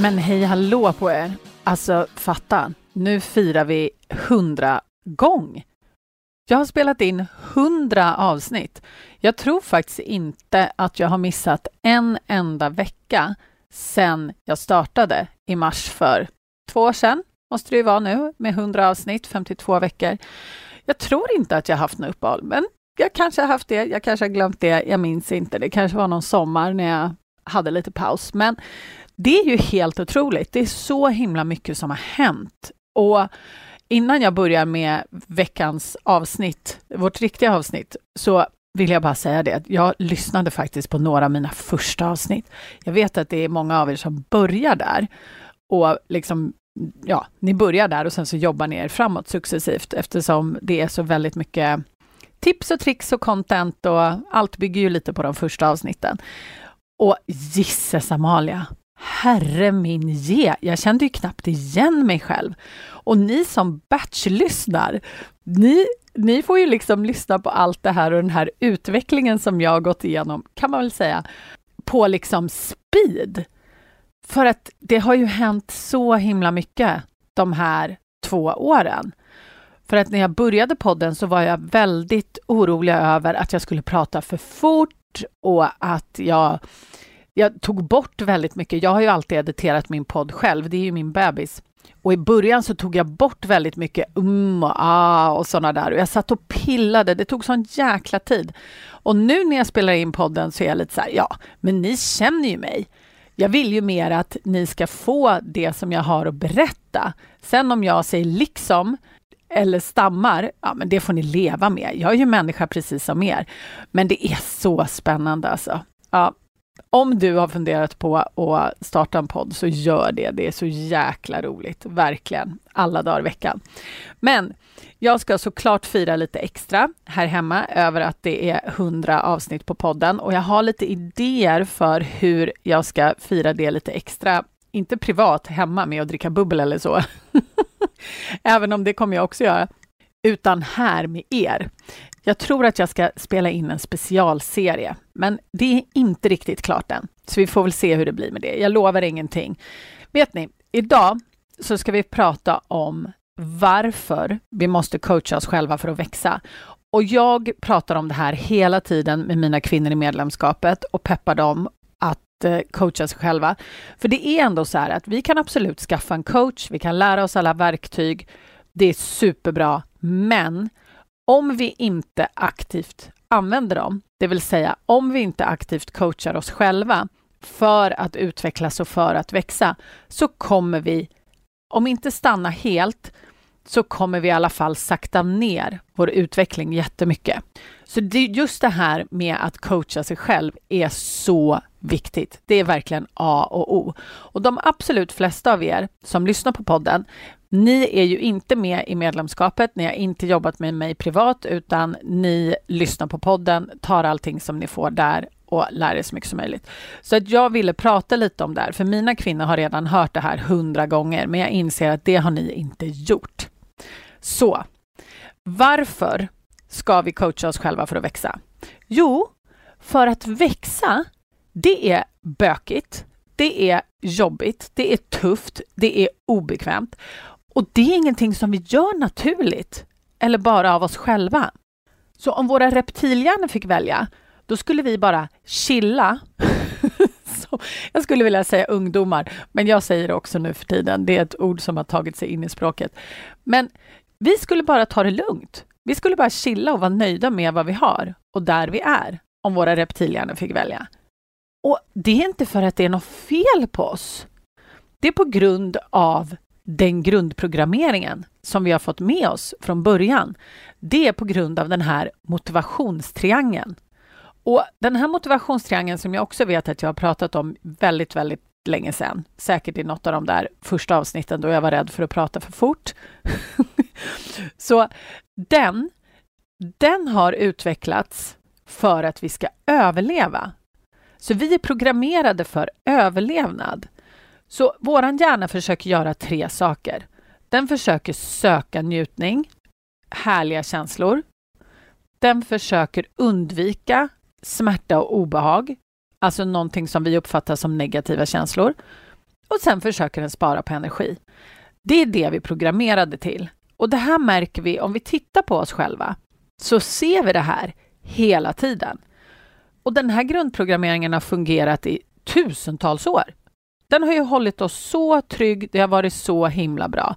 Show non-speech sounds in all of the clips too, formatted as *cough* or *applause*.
Men hej hallå på er! Alltså fatta, nu firar vi hundra gång. Jag har spelat in hundra avsnitt. Jag tror faktiskt inte att jag har missat en enda vecka sedan jag startade i mars för två år sedan, måste det ju vara nu, med 100 avsnitt, 52 veckor. Jag tror inte att jag haft något uppehåll, men jag kanske har haft det, jag kanske har glömt det, jag minns inte. Det kanske var någon sommar när jag hade lite paus, men det är ju helt otroligt. Det är så himla mycket som har hänt. Och innan jag börjar med veckans avsnitt, vårt riktiga avsnitt, så vill jag bara säga det. Jag lyssnade faktiskt på några av mina första avsnitt. Jag vet att det är många av er som börjar där och liksom ja, ni börjar där och sen så jobbar ni er framåt successivt eftersom det är så väldigt mycket tips och tricks och content och allt bygger ju lite på de första avsnitten. Och gisses Amalia, herre min ge, jag kände ju knappt igen mig själv. Och ni som batchlyssnar, ni, ni får ju liksom lyssna på allt det här och den här utvecklingen som jag har gått igenom, kan man väl säga, på liksom speed. För att det har ju hänt så himla mycket de här två åren. För att när jag började podden så var jag väldigt orolig över att jag skulle prata för fort och att jag jag tog bort väldigt mycket. Jag har ju alltid editerat min podd själv, det är ju min bebis. Och i början så tog jag bort väldigt mycket um och ah och sådana där. Och jag satt och pillade, det tog sån jäkla tid. Och nu när jag spelar in podden så är jag lite så här, ja, men ni känner ju mig. Jag vill ju mer att ni ska få det som jag har att berätta. Sen om jag säger liksom eller stammar, ja men det får ni leva med. Jag är ju människa precis som er. Men det är så spännande alltså. Ja, om du har funderat på att starta en podd så gör det. Det är så jäkla roligt, verkligen, alla dagar i veckan. Men jag ska såklart fira lite extra här hemma över att det är 100 avsnitt på podden och jag har lite idéer för hur jag ska fira det lite extra. Inte privat hemma med att dricka bubbel eller så, *laughs* även om det kommer jag också göra, utan här med er. Jag tror att jag ska spela in en specialserie, men det är inte riktigt klart än. Så vi får väl se hur det blir med det. Jag lovar ingenting. Vet ni, idag så ska vi prata om varför vi måste coacha oss själva för att växa. Och jag pratar om det här hela tiden med mina kvinnor i medlemskapet och peppar dem att eh, coacha sig själva. För det är ändå så här att vi kan absolut skaffa en coach, vi kan lära oss alla verktyg. Det är superbra, men om vi inte aktivt använder dem, det vill säga om vi inte aktivt coachar oss själva för att utvecklas och för att växa, så kommer vi, om inte stanna helt, så kommer vi i alla fall sakta ner vår utveckling jättemycket. Så det, just det här med att coacha sig själv är så viktigt. Det är verkligen A och O. Och de absolut flesta av er som lyssnar på podden ni är ju inte med i medlemskapet, ni har inte jobbat med mig privat, utan ni lyssnar på podden, tar allting som ni får där och lär er så mycket som möjligt. Så att jag ville prata lite om det här, för mina kvinnor har redan hört det här hundra gånger, men jag inser att det har ni inte gjort. Så, varför ska vi coacha oss själva för att växa? Jo, för att växa, det är bökigt, det är jobbigt, det är tufft, det är obekvämt. Och det är ingenting som vi gör naturligt eller bara av oss själva. Så om våra reptilhjärnor fick välja, då skulle vi bara chilla. *laughs* Så, jag skulle vilja säga ungdomar, men jag säger det också nu för tiden. Det är ett ord som har tagit sig in i språket. Men vi skulle bara ta det lugnt. Vi skulle bara chilla och vara nöjda med vad vi har och där vi är, om våra reptilhjärnor fick välja. Och det är inte för att det är något fel på oss. Det är på grund av den grundprogrammeringen som vi har fått med oss från början, det är på grund av den här motivationstriangeln. Och den här motivationstriangeln som jag också vet att jag har pratat om väldigt, väldigt länge sedan, säkert i något av de där första avsnitten då jag var rädd för att prata för fort. *laughs* Så den, den har utvecklats för att vi ska överleva. Så vi är programmerade för överlevnad. Så vår hjärna försöker göra tre saker. Den försöker söka njutning, härliga känslor. Den försöker undvika smärta och obehag, alltså någonting som vi uppfattar som negativa känslor. Och sen försöker den spara på energi. Det är det vi är programmerade till. Och det här märker vi om vi tittar på oss själva. Så ser vi det här hela tiden. Och den här grundprogrammeringen har fungerat i tusentals år. Den har ju hållit oss så trygg, det har varit så himla bra.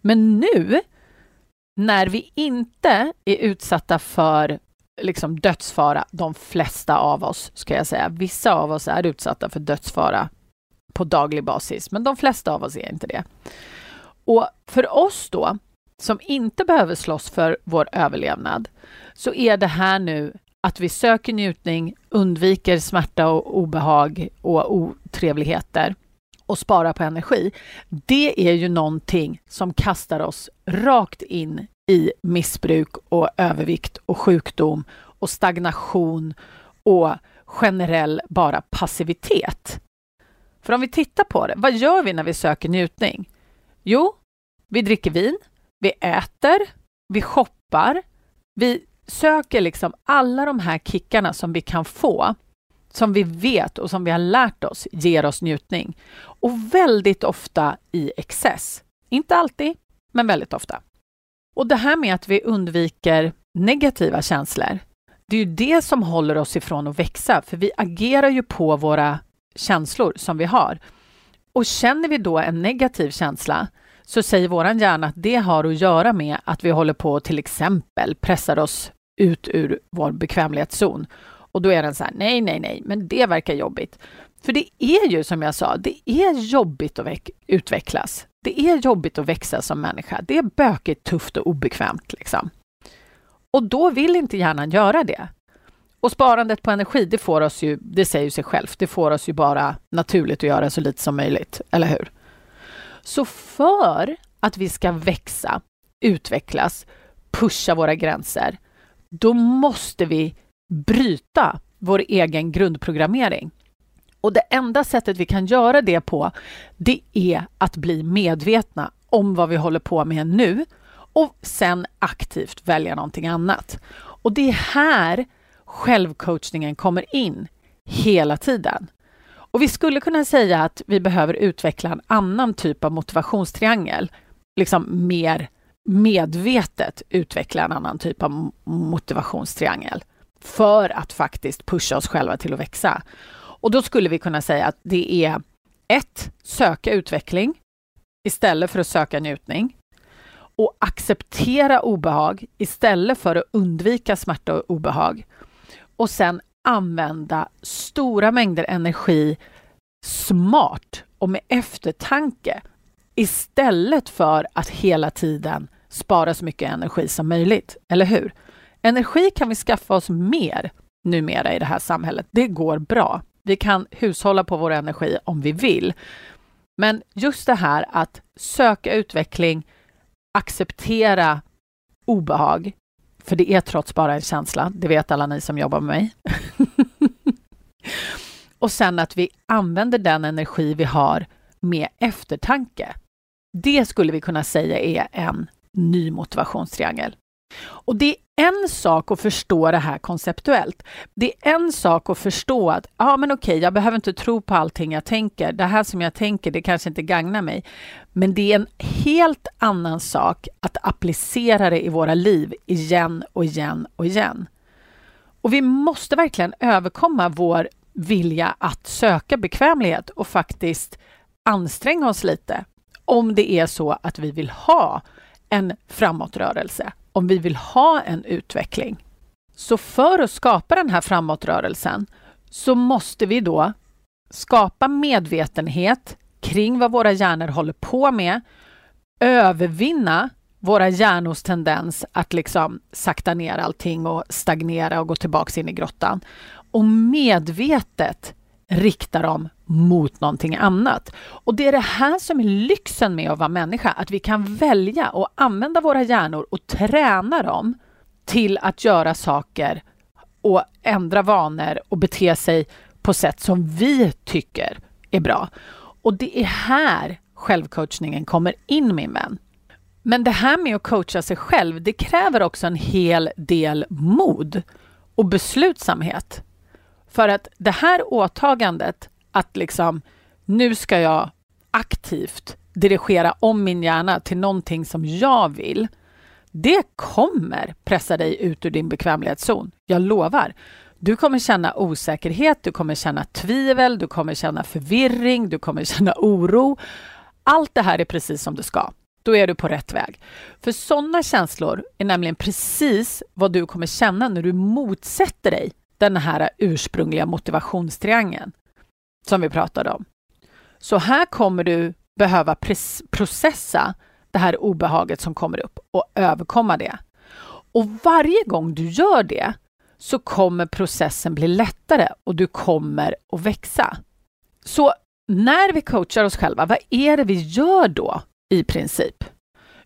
Men nu, när vi inte är utsatta för liksom dödsfara, de flesta av oss ska jag säga, vissa av oss är utsatta för dödsfara på daglig basis, men de flesta av oss är inte det. Och för oss då, som inte behöver slåss för vår överlevnad, så är det här nu att vi söker njutning, undviker smärta och obehag och otrevligheter och spara på energi. Det är ju någonting som kastar oss rakt in i missbruk och övervikt och sjukdom och stagnation och generell bara passivitet. För om vi tittar på det, vad gör vi när vi söker njutning? Jo, vi dricker vin, vi äter, vi shoppar, vi söker liksom alla de här kickarna som vi kan få, som vi vet och som vi har lärt oss ger oss njutning. Och väldigt ofta i excess. Inte alltid, men väldigt ofta. Och det här med att vi undviker negativa känslor, det är ju det som håller oss ifrån att växa, för vi agerar ju på våra känslor som vi har. Och känner vi då en negativ känsla så säger vår hjärna att det har att göra med att vi håller på till exempel pressar oss ut ur vår bekvämlighetszon. Och då är den så här, nej, nej, nej, men det verkar jobbigt. För det är ju som jag sa, det är jobbigt att utvecklas. Det är jobbigt att växa som människa. Det är bökigt, tufft och obekvämt. Liksom. Och då vill inte hjärnan göra det. Och sparandet på energi, det får oss ju, det säger sig självt, det får oss ju bara naturligt att göra så lite som möjligt, eller hur? Så för att vi ska växa, utvecklas, pusha våra gränser, då måste vi bryta vår egen grundprogrammering. Och det enda sättet vi kan göra det på, det är att bli medvetna om vad vi håller på med nu och sen aktivt välja någonting annat. Och det är här självcoachningen kommer in hela tiden. Och vi skulle kunna säga att vi behöver utveckla en annan typ av motivationstriangel, liksom mer medvetet utveckla en annan typ av motivationstriangel för att faktiskt pusha oss själva till att växa. Och då skulle vi kunna säga att det är ett, Söka utveckling istället för att söka njutning och acceptera obehag istället för att undvika smärta och obehag. Och sen använda stora mängder energi smart och med eftertanke istället för att hela tiden spara så mycket energi som möjligt. Eller hur? Energi kan vi skaffa oss mer numera i det här samhället. Det går bra. Vi kan hushålla på vår energi om vi vill. Men just det här att söka utveckling, acceptera obehag, för det är trots bara en känsla, det vet alla ni som jobbar med mig. *laughs* och sen att vi använder den energi vi har med eftertanke. Det skulle vi kunna säga är en ny motivationstriangel. Och det är en sak att förstå det här konceptuellt. Det är en sak att förstå att ja, men okej, jag behöver inte tro på allting jag tänker. Det här som jag tänker, det kanske inte gagnar mig. Men det är en helt annan sak att applicera det i våra liv igen och igen och igen. Och vi måste verkligen överkomma vår vilja att söka bekvämlighet och faktiskt anstränga oss lite om det är så att vi vill ha en framåtrörelse, om vi vill ha en utveckling. Så för att skapa den här framåtrörelsen så måste vi då skapa medvetenhet kring vad våra hjärnor håller på med, övervinna våra hjärnors tendens att liksom sakta ner allting och stagnera och gå tillbaks in i grottan och medvetet rikta dem mot någonting annat. Och det är det här som är lyxen med att vara människa, att vi kan välja och använda våra hjärnor och träna dem till att göra saker och ändra vanor och bete sig på sätt som vi tycker är bra. Och det är här självcoachningen kommer in min vän. Men det här med att coacha sig själv, det kräver också en hel del mod och beslutsamhet. För att det här åtagandet att liksom nu ska jag aktivt dirigera om min hjärna till någonting som jag vill. Det kommer pressa dig ut ur din bekvämlighetszon. Jag lovar. Du kommer känna osäkerhet, du kommer känna tvivel, du kommer känna förvirring, du kommer känna oro. Allt det här är precis som det ska. Då är du på rätt väg. För sådana känslor är nämligen precis vad du kommer känna när du motsätter dig den här ursprungliga motivationstriangeln som vi pratade om. Så här kommer du behöva processa det här obehaget som kommer upp och överkomma det. Och varje gång du gör det så kommer processen bli lättare och du kommer att växa. Så när vi coachar oss själva, vad är det vi gör då i princip?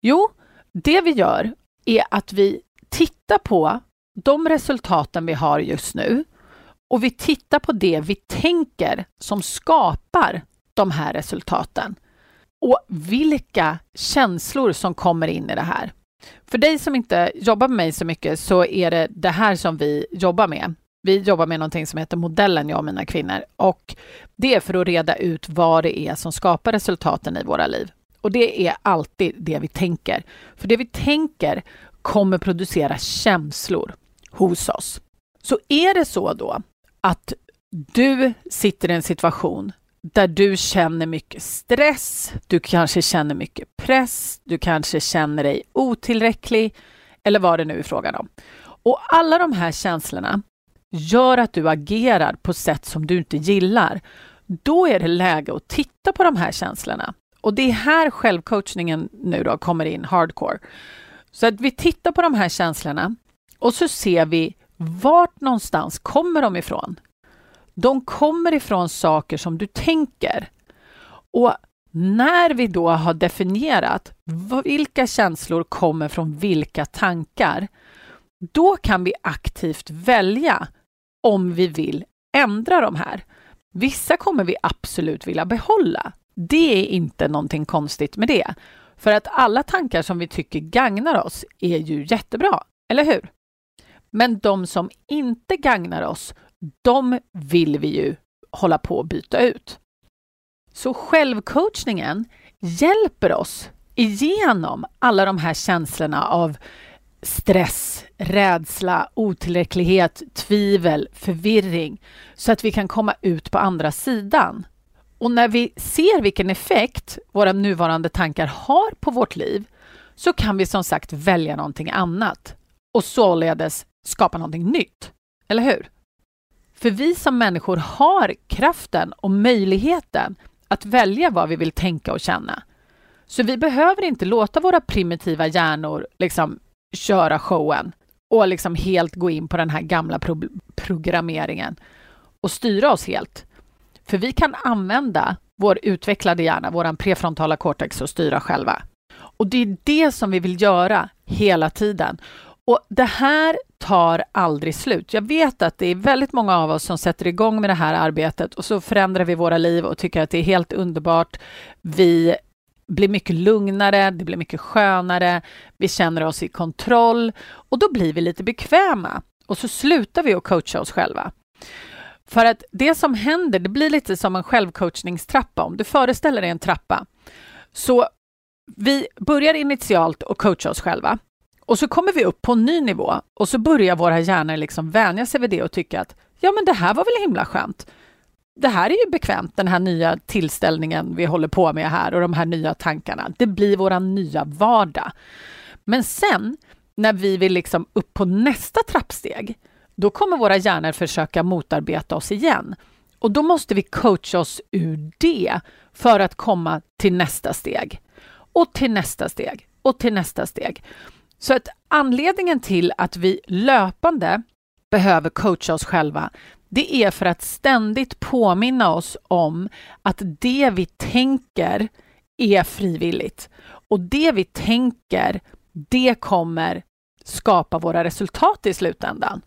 Jo, det vi gör är att vi tittar på de resultaten vi har just nu och vi tittar på det vi tänker som skapar de här resultaten och vilka känslor som kommer in i det här. För dig som inte jobbar med mig så mycket så är det det här som vi jobbar med. Vi jobbar med någonting som heter modellen, jag och mina kvinnor. Och det är för att reda ut vad det är som skapar resultaten i våra liv. Och det är alltid det vi tänker. För det vi tänker kommer producera känslor hos oss. Så är det så då att du sitter i en situation där du känner mycket stress, du kanske känner mycket press, du kanske känner dig otillräcklig eller vad det nu är frågan om. Och alla de här känslorna gör att du agerar på sätt som du inte gillar. Då är det läge att titta på de här känslorna. Och det är här självcoachningen nu då kommer in hardcore. Så att vi tittar på de här känslorna och så ser vi vart någonstans kommer de ifrån? De kommer ifrån saker som du tänker. Och när vi då har definierat vilka känslor kommer från vilka tankar, då kan vi aktivt välja om vi vill ändra de här. Vissa kommer vi absolut vilja behålla. Det är inte någonting konstigt med det. För att alla tankar som vi tycker gagnar oss är ju jättebra, eller hur? Men de som inte gagnar oss, de vill vi ju hålla på att byta ut. Så självcoachningen hjälper oss igenom alla de här känslorna av stress, rädsla, otillräcklighet, tvivel, förvirring så att vi kan komma ut på andra sidan. Och när vi ser vilken effekt våra nuvarande tankar har på vårt liv så kan vi som sagt välja någonting annat och således skapa någonting nytt. Eller hur? För vi som människor har kraften och möjligheten att välja vad vi vill tänka och känna. Så vi behöver inte låta våra primitiva hjärnor liksom köra showen och liksom helt gå in på den här gamla pro programmeringen och styra oss helt. För vi kan använda vår utvecklade hjärna, vår prefrontala cortex, och styra själva. Och det är det som vi vill göra hela tiden. Och det här tar aldrig slut. Jag vet att det är väldigt många av oss som sätter igång med det här arbetet och så förändrar vi våra liv och tycker att det är helt underbart. Vi blir mycket lugnare, det blir mycket skönare, vi känner oss i kontroll och då blir vi lite bekväma och så slutar vi att coacha oss själva. För att det som händer, det blir lite som en självcoachningstrappa. Om du föreställer dig en trappa. Så vi börjar initialt att coacha oss själva. Och så kommer vi upp på en ny nivå och så börjar våra hjärnor liksom vänja sig vid det och tycka att ja, men det här var väl himla skönt. Det här är ju bekvämt, den här nya tillställningen vi håller på med här och de här nya tankarna. Det blir vår nya vardag. Men sen när vi vill liksom upp på nästa trappsteg, då kommer våra hjärnor försöka motarbeta oss igen. Och då måste vi coacha oss ur det för att komma till nästa steg. Och till nästa steg och till nästa steg. Så att anledningen till att vi löpande behöver coacha oss själva, Det är för att ständigt påminna oss om att det vi tänker är frivilligt. Och det vi tänker, det kommer skapa våra resultat i slutändan.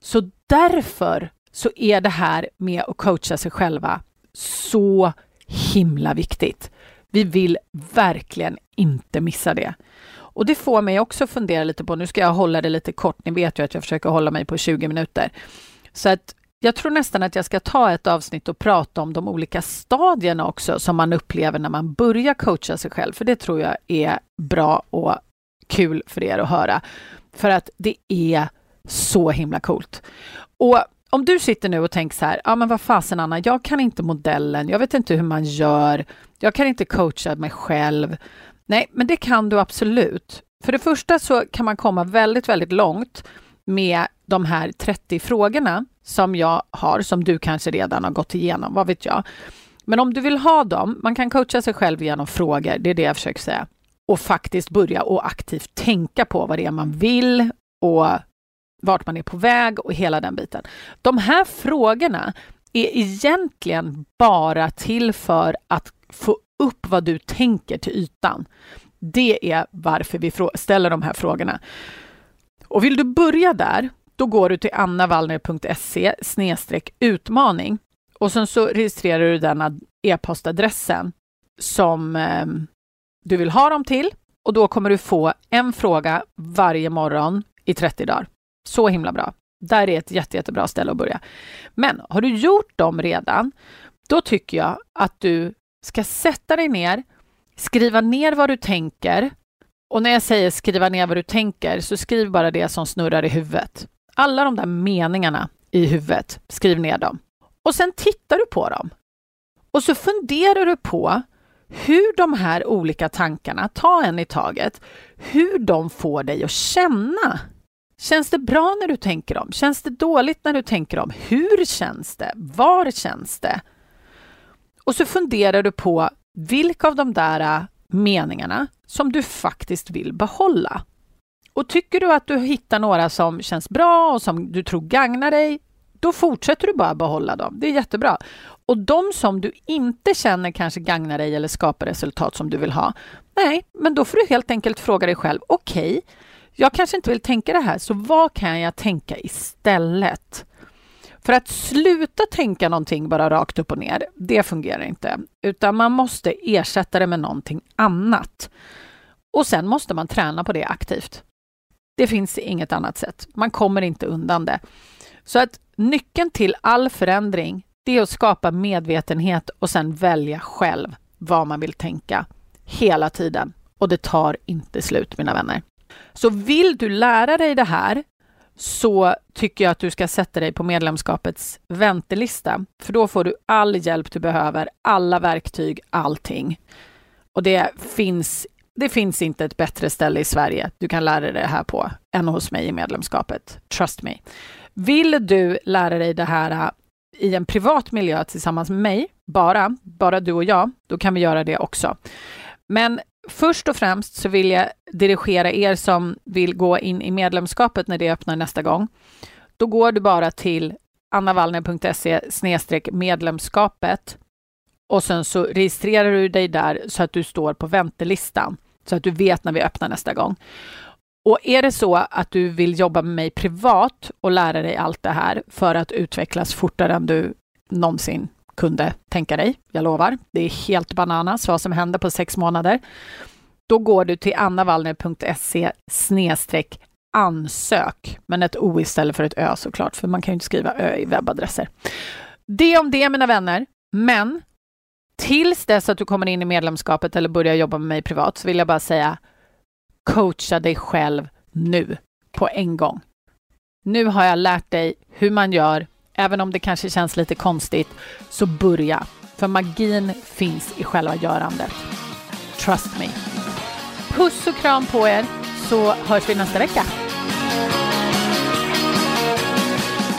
Så därför så är det här med att coacha sig själva så himla viktigt. Vi vill verkligen inte missa det. Och det får mig också fundera lite på, nu ska jag hålla det lite kort, ni vet ju att jag försöker hålla mig på 20 minuter. Så att jag tror nästan att jag ska ta ett avsnitt och prata om de olika stadierna också som man upplever när man börjar coacha sig själv, för det tror jag är bra och kul för er att höra. För att det är så himla coolt. Och om du sitter nu och tänker så här, ja men vad fasen Anna, jag kan inte modellen, jag vet inte hur man gör, jag kan inte coacha mig själv. Nej, men det kan du absolut. För det första så kan man komma väldigt, väldigt långt med de här 30 frågorna som jag har, som du kanske redan har gått igenom, vad vet jag. Men om du vill ha dem, man kan coacha sig själv genom frågor, det är det jag försöker säga, och faktiskt börja och aktivt tänka på vad det är man vill och vart man är på väg och hela den biten. De här frågorna är egentligen bara till för att få upp vad du tänker till ytan. Det är varför vi ställer de här frågorna. Och vill du börja där, då går du till annavallner.se utmaning och sen så registrerar du den e-postadressen som eh, du vill ha dem till och då kommer du få en fråga varje morgon i 30 dagar. Så himla bra. Där är ett jätte, jättebra ställe att börja. Men har du gjort dem redan, då tycker jag att du ska sätta dig ner, skriva ner vad du tänker. Och när jag säger skriva ner vad du tänker, så skriv bara det som snurrar i huvudet. Alla de där meningarna i huvudet, skriv ner dem. Och sen tittar du på dem. Och så funderar du på hur de här olika tankarna, ta en i taget, hur de får dig att känna. Känns det bra när du tänker dem? Känns det dåligt när du tänker dem? Hur känns det? Var känns det? Och så funderar du på vilka av de där äh, meningarna som du faktiskt vill behålla. Och tycker du att du hittar några som känns bra och som du tror gagnar dig, då fortsätter du bara behålla dem. Det är jättebra. Och de som du inte känner kanske gagnar dig eller skapar resultat som du vill ha, nej, men då får du helt enkelt fråga dig själv, okej, okay, jag kanske inte vill tänka det här, så vad kan jag tänka istället? För att sluta tänka någonting bara rakt upp och ner, det fungerar inte, utan man måste ersätta det med någonting annat. Och sen måste man träna på det aktivt. Det finns inget annat sätt. Man kommer inte undan det. Så att nyckeln till all förändring, det är att skapa medvetenhet och sen välja själv vad man vill tänka hela tiden. Och det tar inte slut, mina vänner. Så vill du lära dig det här så tycker jag att du ska sätta dig på medlemskapets väntelista, för då får du all hjälp du behöver, alla verktyg, allting. Och det finns, det finns inte ett bättre ställe i Sverige du kan lära dig det här på än hos mig i medlemskapet. Trust me. Vill du lära dig det här äh, i en privat miljö tillsammans med mig, bara, bara du och jag, då kan vi göra det också. Men först och främst så vill jag dirigera er som vill gå in i medlemskapet när det öppnar nästa gång. Då går du bara till annavallner.se medlemskapet och sen så registrerar du dig där så att du står på väntelistan så att du vet när vi öppnar nästa gång. Och är det så att du vill jobba med mig privat och lära dig allt det här för att utvecklas fortare än du någonsin kunde tänka dig. Jag lovar, det är helt bananas vad som händer på sex månader. Då går du till annavallner.se ansök, men ett O istället för ett Ö såklart, för man kan ju inte skriva Ö i webbadresser. Det om det, mina vänner. Men tills dess att du kommer in i medlemskapet eller börjar jobba med mig privat så vill jag bara säga coacha dig själv nu, på en gång. Nu har jag lärt dig hur man gör, Även om det kanske känns lite konstigt, så börja. För magin finns i själva görandet. Trust me. Puss och kram på er, så hörs vi nästa vecka.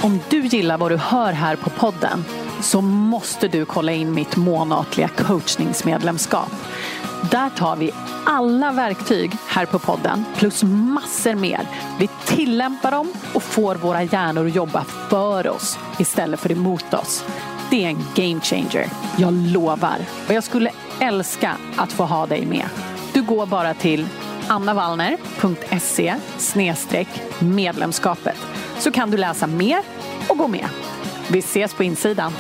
Om du gillar vad du hör här på podden så måste du kolla in mitt månatliga coachningsmedlemskap. Där tar vi alla verktyg här på podden plus massor mer. Vi tillämpar dem och får våra hjärnor att jobba för oss istället för emot oss. Det är en game changer, jag lovar. Och jag skulle älska att få ha dig med. Du går bara till annavallner.se medlemskapet så kan du läsa mer och gå med. Vi ses på insidan.